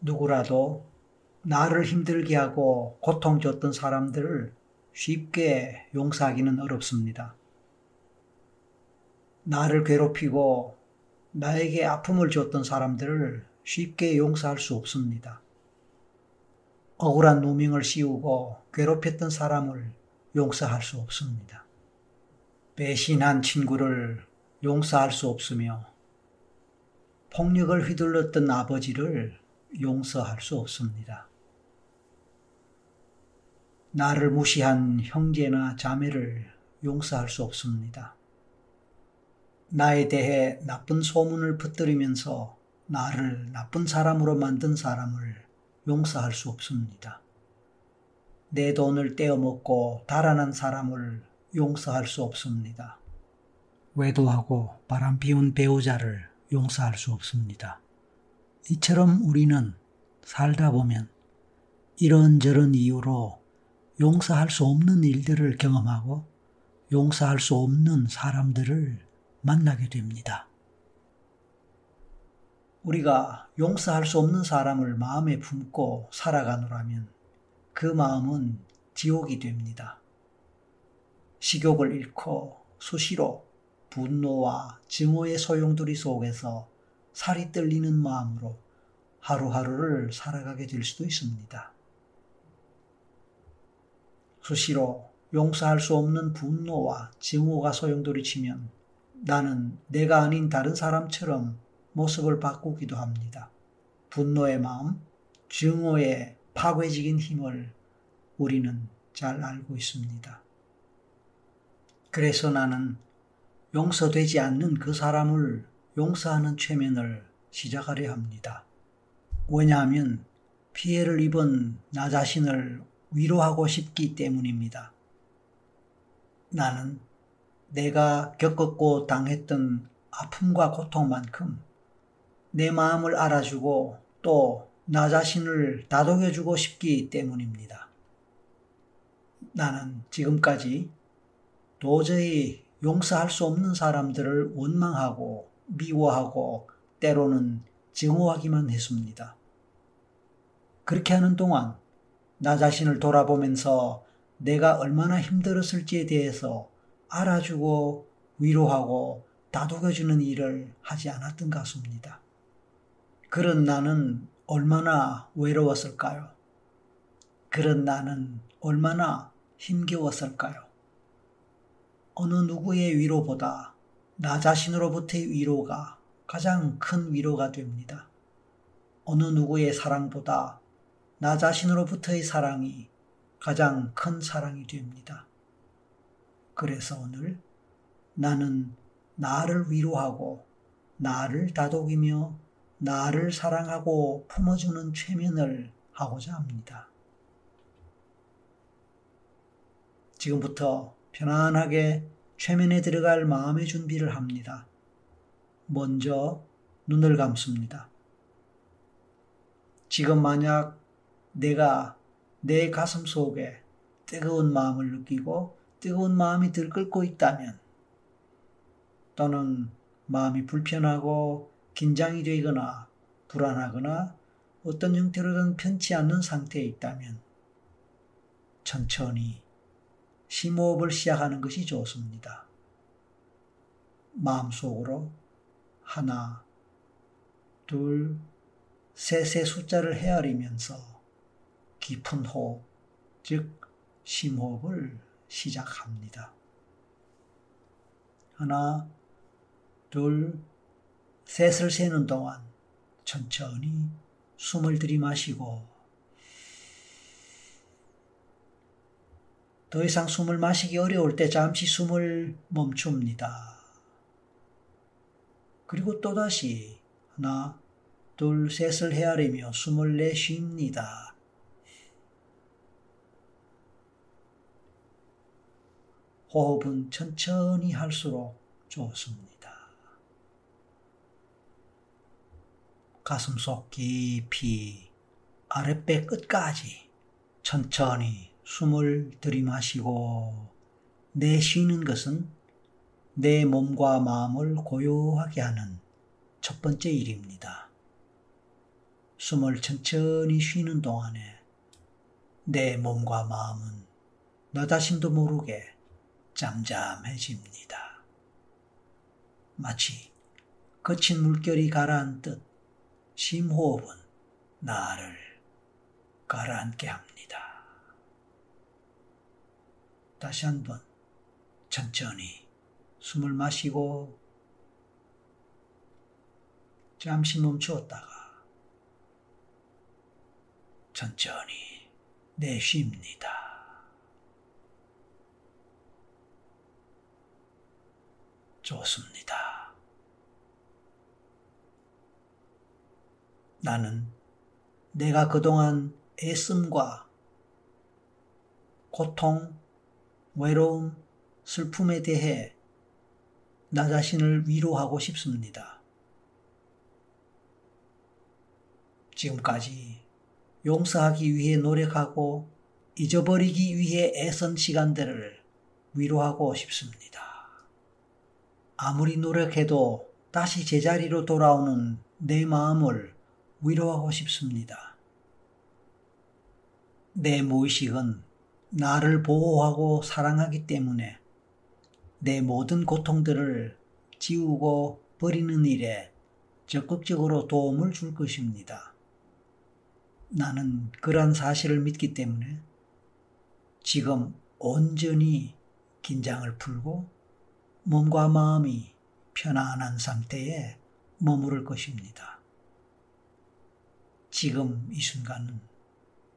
누구라도 나를 힘들게 하고 고통 줬던 사람들을 쉽게 용서하기는 어렵습니다. 나를 괴롭히고 나에게 아픔을 줬던 사람들을 쉽게 용서할 수 없습니다. 억울한 누명을 씌우고 괴롭혔던 사람을 용서할 수 없습니다. 배신한 친구를 용서할 수 없으며 폭력을 휘둘렀던 아버지를 용서할 수 없습니다. 나를 무시한 형제나 자매를 용서할 수 없습니다. 나에 대해 나쁜 소문을 퍼뜨리면서 나를 나쁜 사람으로 만든 사람을 용서할 수 없습니다. 내 돈을 떼어먹고 달아난 사람을 용서할 수 없습니다. 외도하고 바람 피운 배우자를 용서할 수 없습니다. 이처럼 우리는 살다 보면 이런저런 이유로 용서할 수 없는 일들을 경험하고 용서할 수 없는 사람들을 만나게 됩니다. 우리가 용서할 수 없는 사람을 마음에 품고 살아가노라면 그 마음은 지옥이 됩니다. 식욕을 잃고 수시로 분노와 증오의 소용돌이 속에서 살이 떨리는 마음으로 하루하루를 살아가게 될 수도 있습니다. 수시로 용서할 수 없는 분노와 증오가 소용돌이 치면 나는 내가 아닌 다른 사람처럼 모습을 바꾸기도 합니다. 분노의 마음, 증오의 파괴적인 힘을 우리는 잘 알고 있습니다. 그래서 나는 용서되지 않는 그 사람을 용서하는 최면을 시작하려 합니다. 왜냐하면 피해를 입은 나 자신을 위로하고 싶기 때문입니다. 나는 내가 겪었고 당했던 아픔과 고통만큼 내 마음을 알아주고 또 나 자신을 다독여주고 싶기 때문입니다. 나는 지금까지 도저히 용서할 수 없는 사람들을 원망하고 미워하고 때로는 증오하기만 했습니다. 그렇게 하는 동안 나 자신을 돌아보면서 내가 얼마나 힘들었을지에 대해서 알아주고 위로하고 다독여주는 일을 하지 않았던 것 같습니다. 그런 나는 얼마나 외로웠을까요? 그런 나는 얼마나 힘겨웠을까요? 어느 누구의 위로보다 나 자신으로부터의 위로가 가장 큰 위로가 됩니다. 어느 누구의 사랑보다 나 자신으로부터의 사랑이 가장 큰 사랑이 됩니다. 그래서 오늘 나는 나를 위로하고 나를 다독이며 나를 사랑하고 품어주는 최면을 하고자 합니다. 지금부터 편안하게 최면에 들어갈 마음의 준비를 합니다. 먼저 눈을 감습니다. 지금 만약 내가 내 가슴 속에 뜨거운 마음을 느끼고 뜨거운 마음이 들끓고 있다면 또는 마음이 불편하고 긴장이 되거나 불안하거나 어떤 형태로든 편치 않는 상태에 있다면 천천히 심호흡을 시작하는 것이 좋습니다. 마음속으로 하나, 둘, 셋의 숫자를 헤아리면서 깊은 호흡, 즉 심호흡을 시작합니다. 하나, 둘, 셋을 세는 동안 천천히 숨을 들이마시고 더 이상 숨을 마시기 어려울 때 잠시 숨을 멈춥니다. 그리고 또다시 하나, 둘, 셋을 헤아리며 숨을 내쉽니다. 호흡은 천천히 할수록 좋습니다. 가슴 속 깊이 아랫배 끝까지 천천히 숨을 들이마시고 내쉬는 것은 내 몸과 마음을 고요하게 하는 첫 번째 일입니다. 숨을 천천히 쉬는 동안에 내 몸과 마음은 너 자신도 모르게 잠잠해집니다. 마치 거친 물결이 가라앉듯 심호흡은 나를 가라앉게 합니다. 다시 한 번 천천히 숨을 마시고 잠시 멈추었다가 천천히 내쉽니다. 좋습니다. 나는 내가 그동안 애씀과 고통, 외로움, 슬픔에 대해 나 자신을 위로하고 싶습니다. 지금까지 용서하기 위해 노력하고 잊어버리기 위해 애선 시간들을 위로하고 싶습니다. 아무리 노력해도 다시 제자리로 돌아오는 내 마음을 위로하고 싶습니다. 내 무의식은 나를 보호하고 사랑하기 때문에 내 모든 고통들을 지우고 버리는 일에 적극적으로 도움을 줄 것입니다. 나는 그러한 사실을 믿기 때문에 지금 온전히 긴장을 풀고 몸과 마음이 편안한 상태에 머무를 것입니다. 지금 이 순간은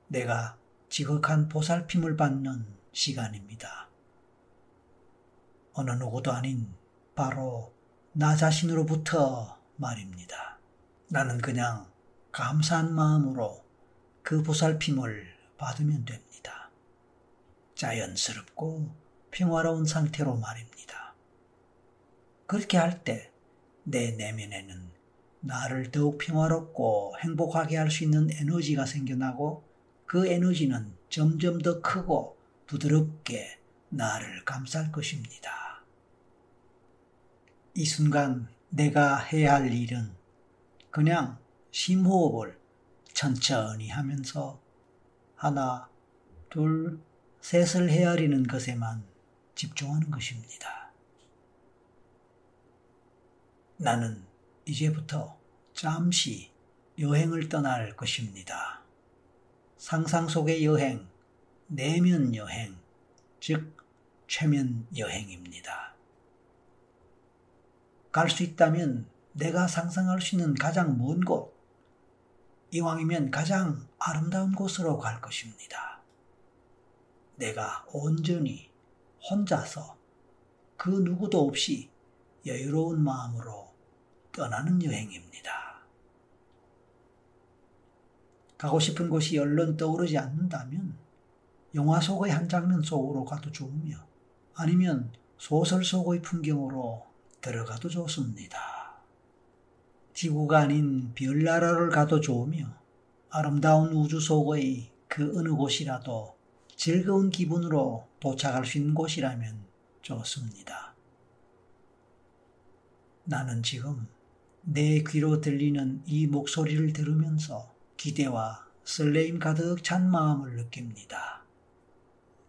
내가 지극한 보살핌을 받는 시간입니다. 어느 누구도 아닌 바로 나 자신으로부터 말입니다. 나는 그냥 감사한 마음으로 그 보살핌을 받으면 됩니다. 자연스럽고 평화로운 상태로 말입니다. 그렇게 할 때 내 내면에는 나를 더욱 평화롭고 행복하게 할 수 있는 에너지가 생겨나고 그 에너지는 점점 더 크고 부드럽게 나를 감쌀 것입니다. 이 순간 내가 해야 할 일은 그냥 심호흡을 천천히 하면서 하나, 둘, 셋을 헤아리는 것에만 집중하는 것입니다. 나는 이제부터 잠시 여행을 떠날 것입니다. 상상 속의 여행, 내면 여행, 즉, 최면 여행입니다. 갈 수 있다면 내가 상상할 수 있는 가장 먼 곳, 이왕이면 가장 아름다운 곳으로 갈 것입니다. 내가 온전히 혼자서 그 누구도 없이 여유로운 마음으로 떠나는 여행입니다. 가고 싶은 곳이 얼른 떠오르지 않는다면 영화 속의 한 장면 속으로 가도 좋으며 아니면 소설 속의 풍경으로 들어가도 좋습니다. 지구가 아닌 별나라를 가도 좋으며 아름다운 우주 속의 그 어느 곳이라도 즐거운 기분으로 도착할 수 있는 곳이라면 좋습니다. 나는 지금 내 귀로 들리는 이 목소리를 들으면서 기대와 설레임 가득 찬 마음을 느낍니다.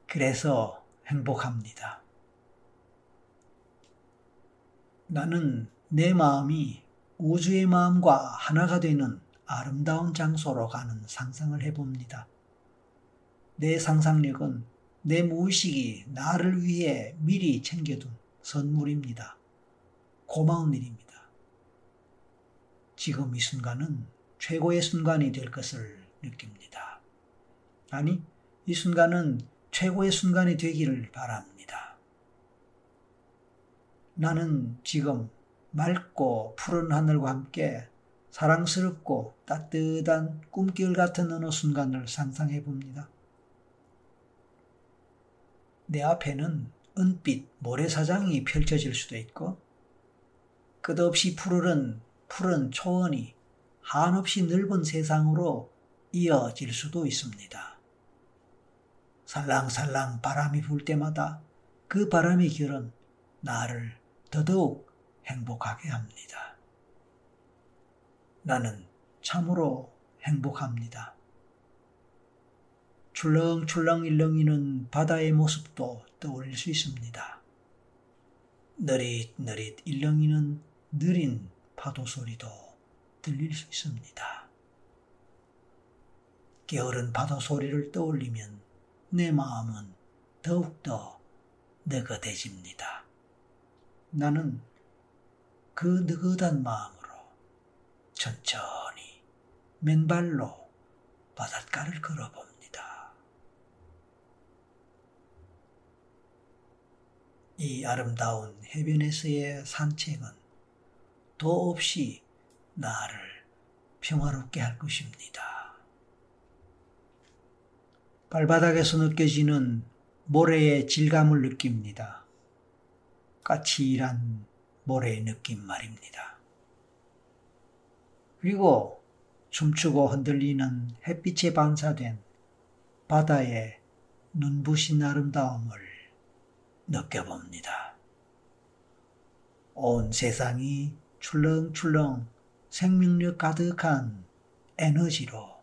그래서 행복합니다. 나는 내 마음이 우주의 마음과 하나가 되는 아름다운 장소로 가는 상상을 해봅니다. 내 상상력은 내 무의식이 나를 위해 미리 챙겨둔 선물입니다. 고마운 일입니다. 지금 이 순간은 최고의 순간이 될 것을 느낍니다. 아니, 이 순간은 최고의 순간이 되기를 바랍니다. 나는 지금 맑고 푸른 하늘과 함께 사랑스럽고 따뜻한 꿈길 같은 어느 순간을 상상해 봅니다. 내 앞에는 은빛 모래사장이 펼쳐질 수도 있고 끝없이 푸르른 푸른 초원이 한없이 넓은 세상으로 이어질 수도 있습니다. 살랑살랑 바람이 불 때마다 그 바람의 결은 나를 더더욱 행복하게 합니다. 나는 참으로 행복합니다. 출렁출렁 일렁이는 바다의 모습도 떠올릴 수 있습니다. 느릿느릿 일렁이는 느린 파도 소리도 들릴 수 있습니다. 게으른 파도 소리를 떠올리면 내 마음은 더욱더 느긋해집니다. 나는 그 느긋한 마음으로 천천히 맨발로 바닷가를 걸어봅니다. 이 아름다운 해변에서의 산책은 도없이 나를 평화롭게 할 것입니다. 발바닥에서 느껴지는 모래의 질감을 느낍니다. 까칠한 모래의 느낌 말입니다. 그리고 춤추고 흔들리는 햇빛에 반사된 바다의 눈부신 아름다움을 느껴봅니다. 온 세상이 출렁출렁 생명력 가득한 에너지로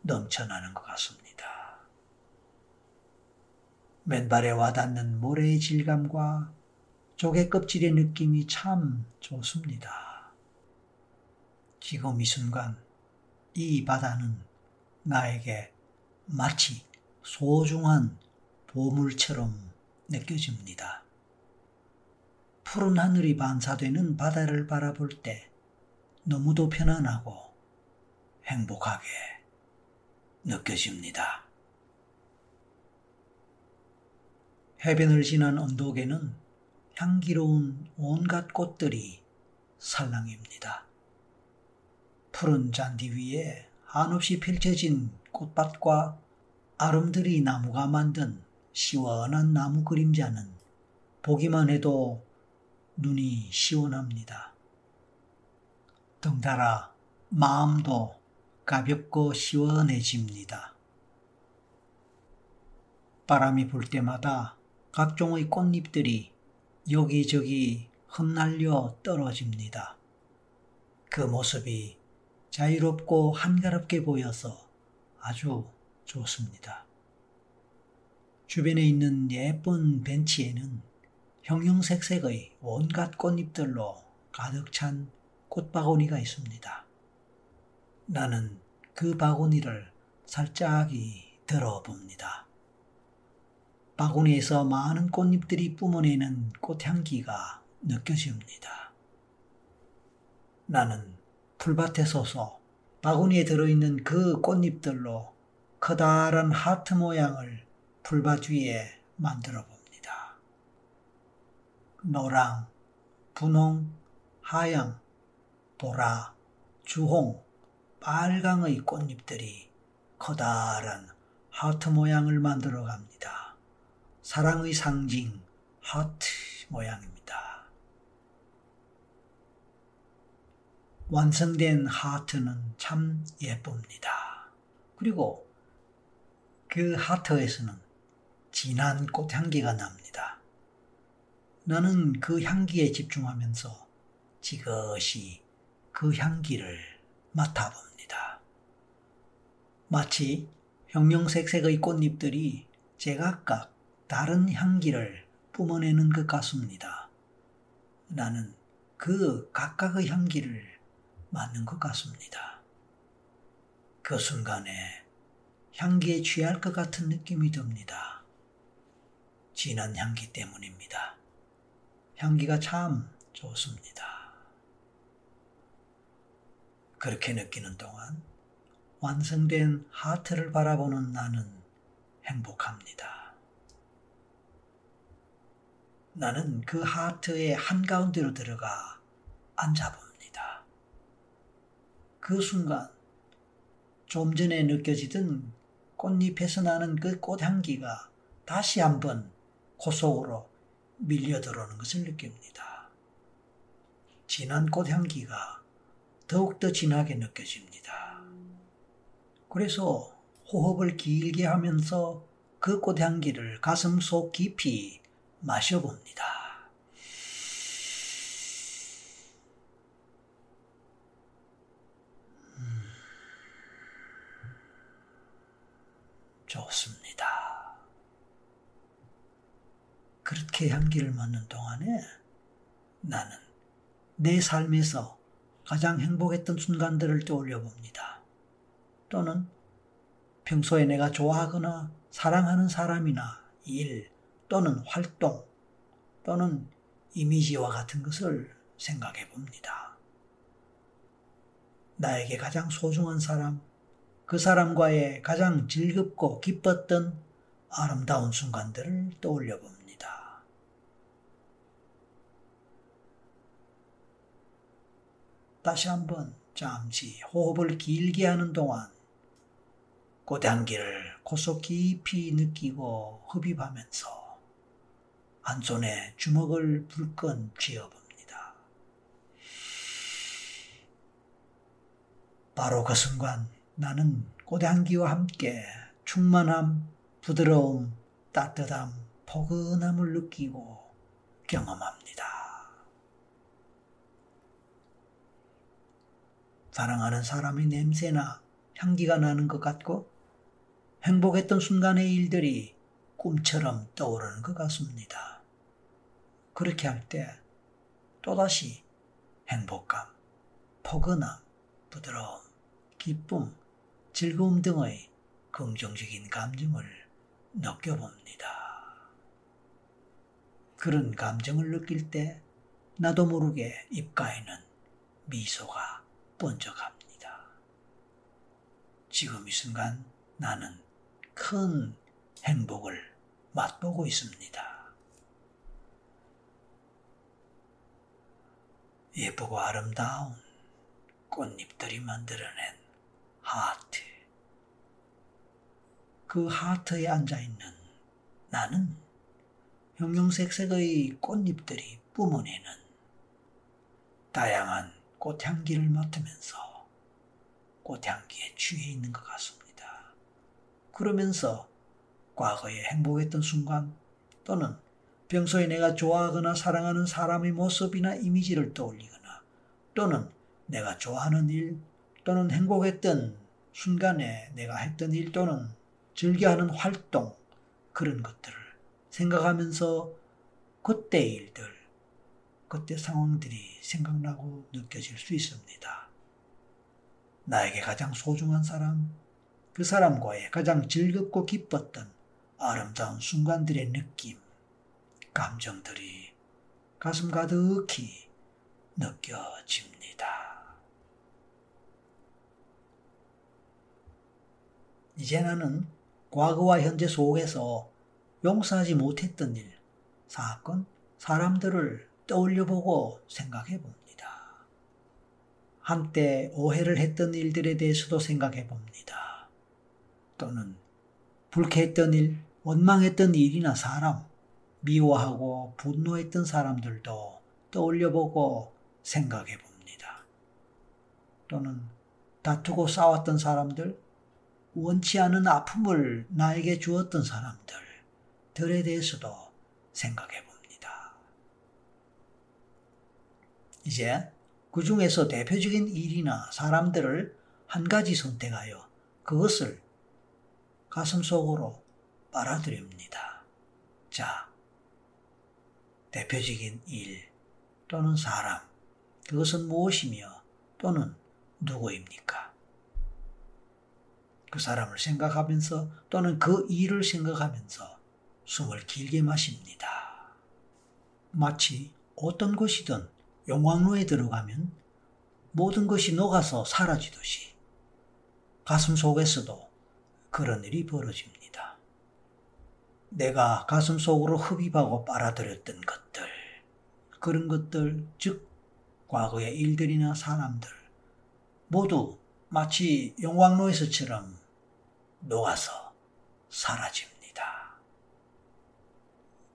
넘쳐나는 것 같습니다. 맨발에 와닿는 모래의 질감과 조개 껍질의 느낌이 참 좋습니다. 지금 이 순간 이 바다는 나에게 마치 소중한 보물처럼 느껴집니다. 푸른 하늘이 반사되는 바다를 바라볼 때 너무도 편안하고 행복하게 느껴집니다. 해변을 지난 언덕에는 향기로운 온갖 꽃들이 살랑입니다. 푸른 잔디 위에 한없이 펼쳐진 꽃밭과 아름드리 나무가 만든 시원한 나무 그림자는 보기만 해도 눈이 시원합니다. 덩달아 마음도 가볍고 시원해집니다. 바람이 불 때마다 각종의 꽃잎들이 여기저기 흩날려 떨어집니다. 그 모습이 자유롭고 한가롭게 보여서 아주 좋습니다. 주변에 있는 예쁜 벤치에는 형형색색의 온갖 꽃잎들로 가득 찬 꽃바구니가 있습니다. 나는 그 바구니를 살짝이 들어봅니다. 바구니에서 많은 꽃잎들이 뿜어내는 꽃향기가 느껴집니다. 나는 풀밭에 서서 바구니에 들어있는 그 꽃잎들로 커다란 하트 모양을 풀밭 위에 만들어 봅니다. 노랑, 분홍, 하양, 보라, 주홍, 빨강의 꽃잎들이 커다란 하트 모양을 만들어 갑니다. 사랑의 상징 하트 모양입니다. 완성된 하트는 참 예쁩니다. 그리고 그 하트에서는 진한 꽃향기가 납니다. 나는 그 향기에 집중하면서 지그시 그 향기를 맡아봅니다. 마치 형형색색의 꽃잎들이 제각각 다른 향기를 뿜어내는 것 같습니다. 나는 그 각각의 향기를 맡는 것 같습니다. 그 순간에 향기에 취할 것 같은 느낌이 듭니다. 진한 향기 때문입니다. 향기가 참 좋습니다. 그렇게 느끼는 동안 완성된 하트를 바라보는 나는 행복합니다. 나는 그 하트의 한가운데로 들어가 앉아봅니다. 그 순간 좀 전에 느껴지던 꽃잎에서 나는 그 꽃향기가 다시 한번 코 속으로 밀려 들어오는 것을 느낍니다. 진한 꽃향기가 더욱더 진하게 느껴집니다. 그래서 호흡을 길게 하면서 그 꽃향기를 가슴 속 깊이 마셔봅니다. 음. 좋습니다. 그렇게 향기를 맡는 동안에 나는 내 삶에서 가장 행복했던 순간들을 떠올려 봅니다. 또는 평소에 내가 좋아하거나 사랑하는 사람이나 일 또는 활동 또는 이미지와 같은 것을 생각해 봅니다. 나에게 가장 소중한 사람, 그 사람과의 가장 즐겁고 기뻤던 아름다운 순간들을 떠올려 봅니다. 다시 한번 잠시 호흡을 길게 하는 동안 고단기를 고속 깊이 느끼고 흡입하면서 한 손에 주먹을 불끈 쥐어봅니다. 바로 그 순간 나는 고단기와 함께 충만함, 부드러움, 따뜻함, 포근함을 느끼고 경험합니다. 사랑하는 사람의 냄새나 향기가 나는 것 같고 행복했던 순간의 일들이 꿈처럼 떠오르는 것 같습니다. 그렇게 할 때 또다시 행복감, 포근함, 부드러움, 기쁨, 즐거움 등의 긍정적인 감정을 느껴봅니다. 그런 감정을 느낄 때 나도 모르게 입가에는 미소가 번쩍합니다. 지금 이 순간 나는 큰 행복을 맛보고 있습니다. 예쁘고 아름다운 꽃잎들이 만들어낸 하트. 그 하트에 앉아있는 나는 형형색색의 꽃잎들이 뿜어내는 다양한 꽃향기를 맡으면서 꽃향기에 취해 있는 것 같습니다. 그러면서 과거에 행복했던 순간 또는 평소에 내가 좋아하거나 사랑하는 사람의 모습이나 이미지를 떠올리거나 또는 내가 좋아하는 일 또는 행복했던 순간에 내가 했던 일 또는 즐겨하는 활동 그런 것들을 생각하면서 그때 일들 그때 상황들이 생각나고 느껴질 수 있습니다. 나에게 가장 소중한 사람, 그 사람과의 가장 즐겁고 기뻤던 아름다운 순간들의 느낌, 감정들이 가슴 가득히 느껴집니다. 이제 나는 과거와 현재 속에서 용서하지 못했던 일, 사건, 사람들을 떠올려보고 생각해 봅니다. 한때 오해를 했던 일들에 대해서도 생각해 봅니다. 또는 불쾌했던 일, 원망했던 일이나 사람, 미워하고 분노했던 사람들도 떠올려보고 생각해 봅니다. 또는 다투고 싸웠던 사람들, 원치 않은 아픔을 나에게 주었던 사람들들에 대해서도 생각해 봅니다. 이제 그 중에서 대표적인 일이나 사람들을 한 가지 선택하여 그것을 가슴 속으로 빨아들입니다. 자, 대표적인 일 또는 사람, 그것은 무엇이며 또는 누구입니까? 그 사람을 생각하면서 또는 그 일을 생각하면서 숨을 길게 마십니다. 마치 어떤 것이든 용광로에 들어가면 모든 것이 녹아서 사라지듯이 가슴 속에서도 그런 일이 벌어집니다. 내가 가슴 속으로 흡입하고 빨아들였던 것들, 그런 것들, 즉, 과거의 일들이나 사람들, 모두 마치 용광로에서처럼 녹아서 사라집니다.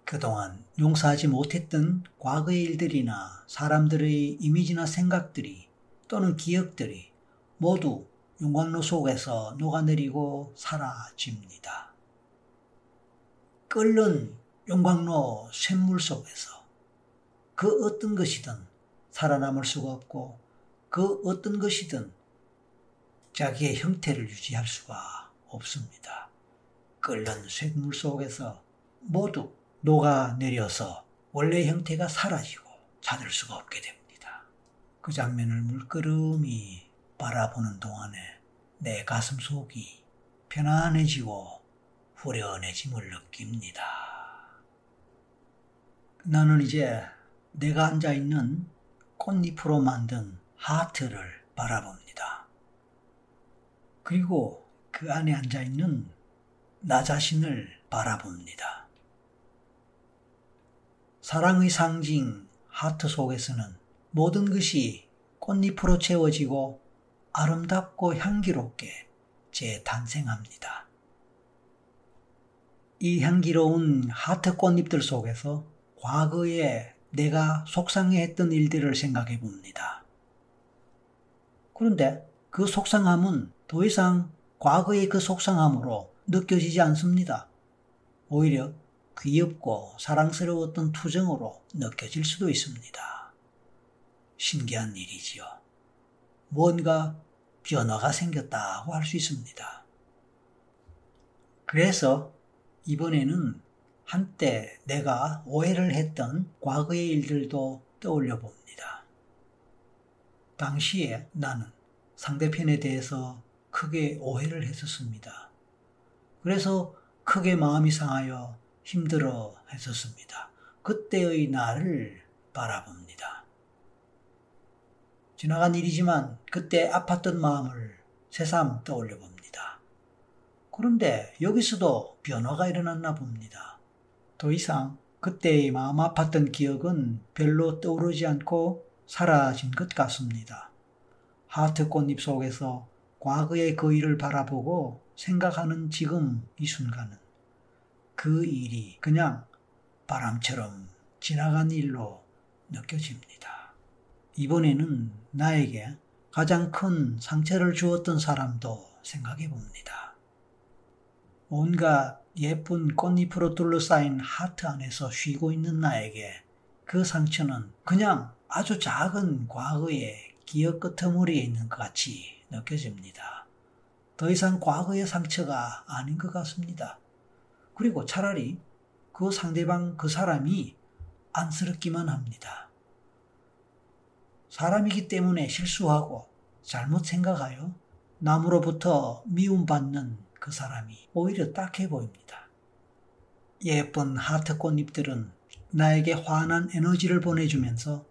그동안 용서하지 못했던 과거의 일들이나 사람들의 이미지나 생각들이 또는 기억들이 모두 용광로 속에서 녹아내리고 사라집니다. 끓는 용광로 샘물 속에서 그 어떤 것이든 살아남을 수가 없고 그 어떤 것이든 자기의 형태를 유지할 수가 없습니다. 끓는 쇳물 속에서 모두 녹아내려서 원래 형태가 사라지고 찾을 수가 없게 됩니다. 그 장면을 물끄러미 바라보는 동안에 내 가슴 속이 편안해지고 후련해짐을 느낍니다. 나는 이제 내가 앉아있는 꽃잎으로 만든 하트를 바라봅니다. 그리고 그 안에 앉아있는 나 자신을 바라봅니다. 사랑의 상징 하트 속에서는 모든 것이 꽃잎으로 채워지고 아름답고 향기롭게 재탄생합니다. 이 향기로운 하트 꽃잎들 속에서 과거에 내가 속상해했던 일들을 생각해 봅니다. 그런데 그 속상함은 더 이상 과거의 그 속상함으로 느껴지지 않습니다. 오히려 귀엽고 사랑스러웠던 투정으로 느껴질 수도 있습니다. 신기한 일이지요. 뭔가 변화가 생겼다고 할 수 있습니다. 그래서 이번에는 한때 내가 오해를 했던 과거의 일들도 떠올려 봅니다. 당시에 나는 상대편에 대해서 크게 오해를 했었습니다. 그래서 크게 마음이 상하여 힘들어 했었습니다. 그때의 나를 바라봅니다. 지나간 일이지만 그때 아팠던 마음을 새삼 떠올려 봅니다. 그런데 여기서도 변화가 일어났나 봅니다. 더 이상 그때의 마음 아팠던 기억은 별로 떠오르지 않고 사라진 것 같습니다. 하트 꽃잎 속에서 과거의 그 일을 바라보고 생각하는 지금 이 순간은 그 일이 그냥 바람처럼 지나간 일로 느껴집니다. 이번에는 나에게 가장 큰 상처를 주었던 사람도 생각해 봅니다. 온갖 예쁜 꽃잎으로 둘러싸인 하트 안에서 쉬고 있는 나에게 그 상처는 그냥 아주 작은 과거의 기억 끄트머리에 있는 것 같이 느껴집니다. 더 이상 과거의 상처가 아닌 것 같습니다. 그리고 차라리 그 상대방 그 사람이 안쓰럽기만 합니다. 사람이기 때문에 실수하고 잘못 생각하여 남으로부터 미움받는 그 사람이 오히려 딱해 보입니다. 예쁜 하트 꽃잎들은 나에게 환한 에너지를 보내주면서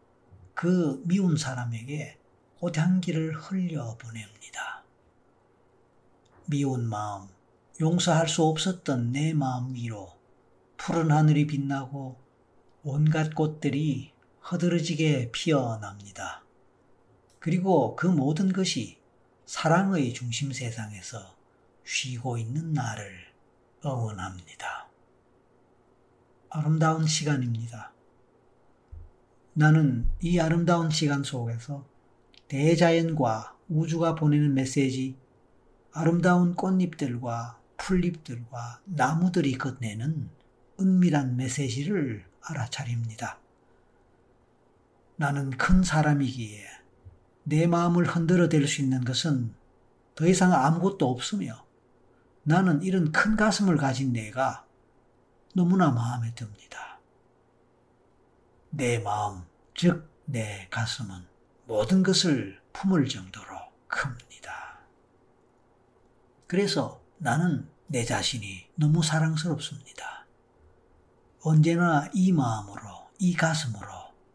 그 미운 사람에게 꽃향기를 흘려 보냅니다. 미운 마음, 용서할 수 없었던 내 마음 위로 푸른 하늘이 빛나고 온갖 꽃들이 허드러지게 피어납니다. 그리고 그 모든 것이 사랑의 중심 세상에서 쉬고 있는 나를 응원합니다. 아름다운 시간입니다. 나는 이 아름다운 시간 속에서 대자연과 우주가 보내는 메시지, 아름다운 꽃잎들과 풀잎들과 나무들이 건네는 은밀한 메시지를 알아차립니다. 나는 큰 사람이기에 내 마음을 흔들어 댈 수 있는 것은 더 이상 아무것도 없으며 나는 이런 큰 가슴을 가진 내가 너무나 마음에 듭니다. 내 마음, 즉 내 가슴은 모든 것을 품을 정도로 큽니다. 그래서 나는 내 자신이 너무 사랑스럽습니다. 언제나 이 마음으로, 이 가슴으로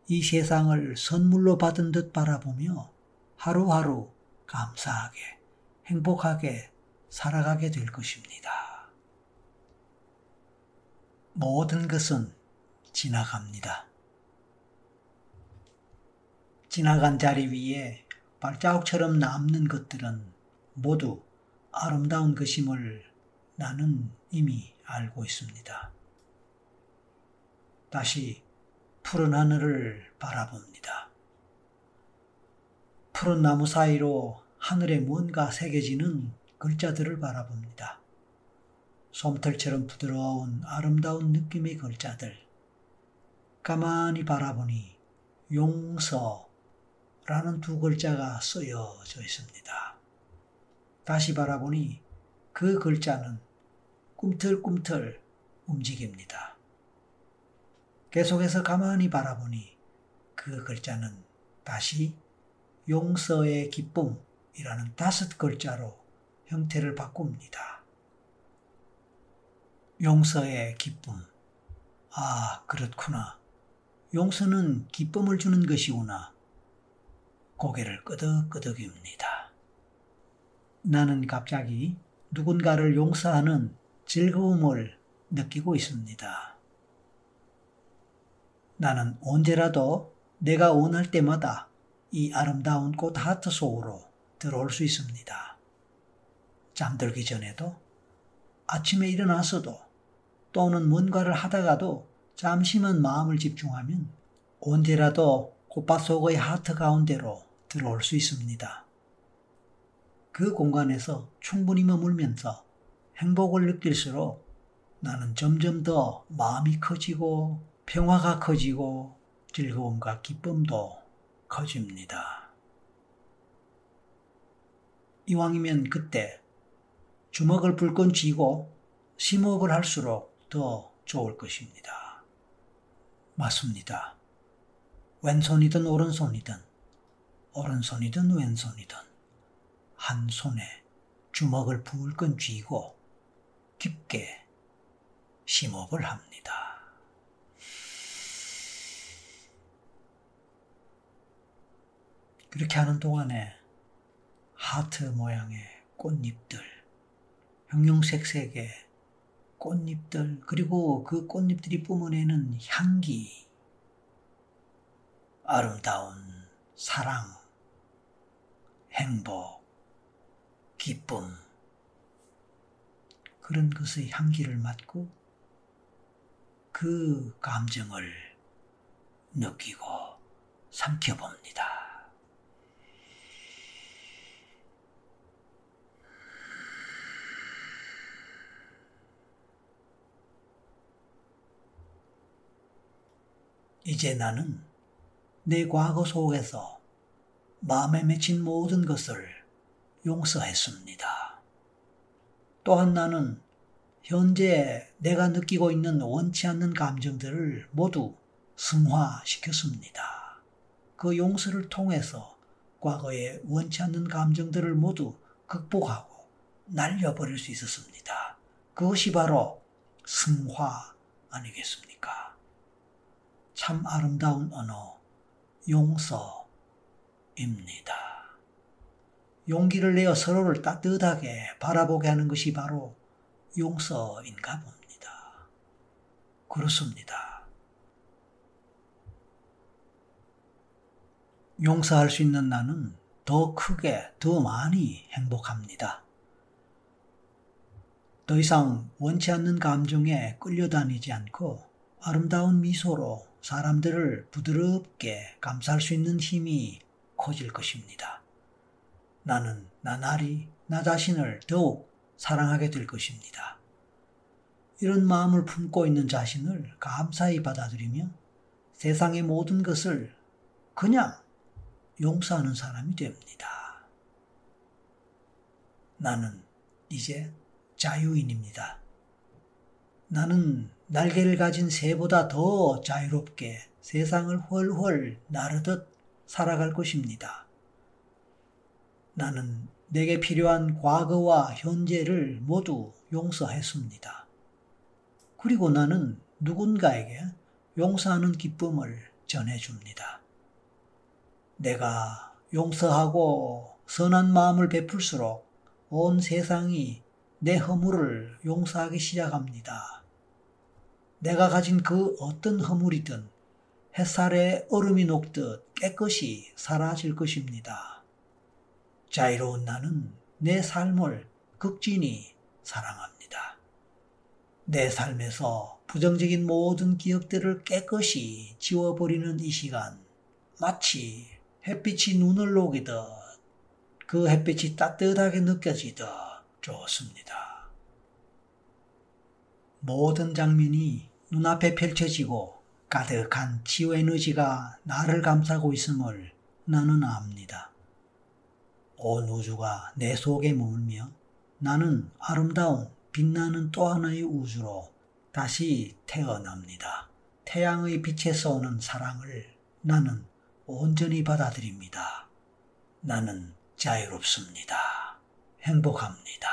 이 세상을 선물로 받은 듯 바라보며 하루하루 감사하게, 행복하게 살아가게 될 것입니다. 모든 것은 지나갑니다. 지나간 자리 위에 발자국처럼 남는 것들은 모두 아름다운 것임을 나는 이미 알고 있습니다. 다시 푸른 하늘을 바라봅니다. 푸른 나무 사이로 하늘에 뭔가 새겨지는 글자들을 바라봅니다. 솜털처럼 부드러운 아름다운 느낌의 글자들. 가만히 바라보니 용서라는 두 글자가 쓰여져 있습니다. 다시 바라보니 그 글자는 꿈틀꿈틀 움직입니다. 계속해서 가만히 바라보니 그 글자는 다시 용서의 기쁨이라는 다섯 글자로 형태를 바꿉니다. 용서의 기쁨. 아, 그렇구나. 용서는 기쁨을 주는 것이구나. 고개를 끄덕끄덕입니다. 나는 갑자기 누군가를 용서하는 즐거움을 느끼고 있습니다. 나는 언제라도 내가 원할 때마다 이 아름다운 꽃 하트 속으로 들어올 수 있습니다. 잠들기 전에도 아침에 일어나서도 또는 뭔가를 하다가도 잠시만 마음을 집중하면 언제라도 꽃밭 속의 하트 가운데로 들어올 수 있습니다. 그 공간에서 충분히 머물면서 행복을 느낄수록 나는 점점 더 마음이 커지고 평화가 커지고 즐거움과 기쁨도 커집니다. 이왕이면 그때 주먹을 불끈 쥐고 심호흡을 할수록 더 좋을 것입니다. 맞습니다. 왼손이든 오른손이든 오른손이든 왼손이든 한 손에 주먹을 불끈 쥐고 깊게 심호흡을 합니다. 그렇게 하는 동안에 하트 모양의 꽃잎들, 형용색색의 꽃잎들, 그리고 그 꽃잎들이 뿜어내는 향기, 아름다운 사랑, 행복, 기쁨, 그런 것의 향기를 맡고 그 감정을 느끼고 삼켜봅니다. 이제 나는 내 과거 속에서 마음에 맺힌 모든 것을 용서했습니다. 또한 나는 현재 내가 느끼고 있는 원치 않는 감정들을 모두 승화시켰습니다. 그 용서를 통해서 과거의 원치 않는 감정들을 모두 극복하고 날려버릴 수 있었습니다. 그것이 바로 승화 아니겠습니까? 참 아름다운 언어, 용서입니다. 용기를 내어 서로를 따뜻하게 바라보게 하는 것이 바로 용서인가 봅니다. 그렇습니다. 용서할 수 있는 나는 더 크게, 더 많이 행복합니다. 더 이상 원치 않는 감정에 끌려다니지 않고 아름다운 미소로 사람들을 부드럽게 감쌀 수 있는 힘이 커질 것입니다. 나는 나날이 나 자신을 더욱 사랑하게 될 것입니다. 이런 마음을 품고 있는 자신을 감사히 받아들이며 세상의 모든 것을 그냥 용서하는 사람이 됩니다. 나는 이제 자유인입니다. 나는 날개를 가진 새보다 더 자유롭게 세상을 훨훨 나르듯 살아갈 것입니다. 나는 내게 필요한 과거와 현재를 모두 용서했습니다. 그리고 나는 누군가에게 용서하는 기쁨을 전해줍니다. 내가 용서하고 선한 마음을 베풀수록 온 세상이 내 허물을 용서하기 시작합니다. 내가 가진 그 어떤 허물이든 햇살에 얼음이 녹듯 깨끗이 사라질 것입니다. 자유로운 나는 내 삶을 극진히 사랑합니다. 내 삶에서 부정적인 모든 기억들을 깨끗이 지워버리는 이 시간, 마치 햇빛이 눈을 녹이듯 그 햇빛이 따뜻하게 느껴지듯 좋습니다. 모든 장면이 눈앞에 펼쳐지고 가득한 치유 에너지가 나를 감싸고 있음을 나는 압니다. 온 우주가 내 속에 머물며 나는 아름다운 빛나는 또 하나의 우주로 다시 태어납니다. 태양의 빛에서 오는 사랑을 나는 온전히 받아들입니다. 나는 자유롭습니다. 행복합니다.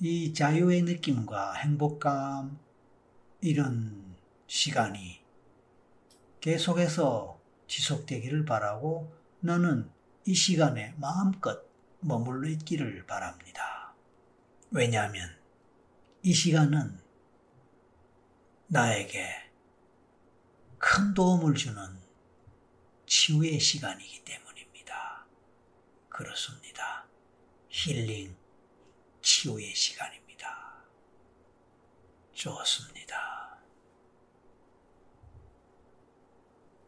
이 자유의 느낌과 행복감, 이런 시간이 계속해서 지속되기를 바라고 나는 이 시간에 마음껏 머물러 있기를 바랍니다. 왜냐하면 이 시간은 나에게 큰 도움을 주는 치유의 시간이기 때문입니다. 그렇습니다. 힐링, 치유의 시간입니다. 좋습니다.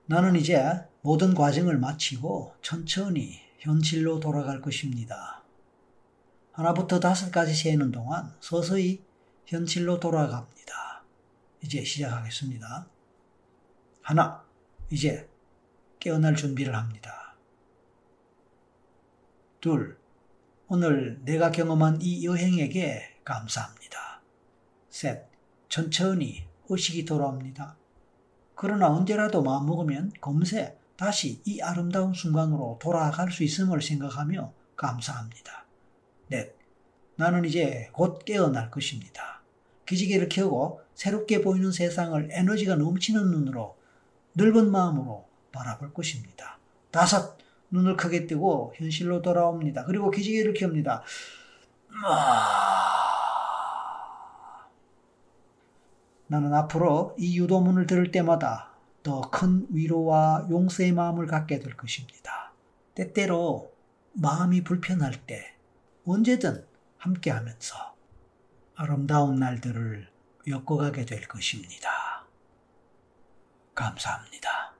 나는 이제 모든 과정을 마치고 천천히 현실로 돌아갈 것입니다. 하나부터 다섯까지 세는 동안 서서히 현실로 돌아갑니다. 이제 시작하겠습니다. 하나, 이제 깨어날 준비를 합니다. 둘, 오늘 내가 경험한 이 여행에게 감사합니다. 셋, 천천히 의식이 돌아옵니다. 그러나 언제라도 마음먹으면 검새 다시 이 아름다운 순간으로 돌아갈 수 있음을 생각하며 감사합니다. 넷, 나는 이제 곧 깨어날 것입니다. 기지개를 켜고 새롭게 보이는 세상을 에너지가 넘치는 눈으로 넓은 마음으로 바라볼 것입니다. 다섯, 눈을 크게 뜨고 현실로 돌아옵니다. 그리고 기지개를 켭니다. 아... 나는 앞으로 이 유도문을 들을 때마다 더 큰 위로와 용서의 마음을 갖게 될 것입니다. 때때로 마음이 불편할 때 언제든 함께 하면서 아름다운 날들을 엮어가게 될 것입니다. 감사합니다.